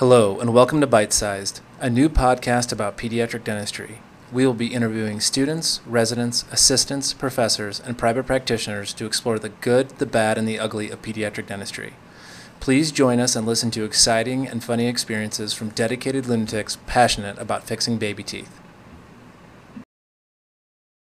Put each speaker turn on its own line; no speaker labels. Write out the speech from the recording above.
Hello, and welcome to Bite Sized, a new podcast about pediatric dentistry. We will be interviewing students, residents, assistants, professors, and private practitioners to explore the good, the bad, and the ugly of pediatric dentistry. Please join us and listen to exciting and funny experiences from dedicated lunatics passionate about fixing baby teeth.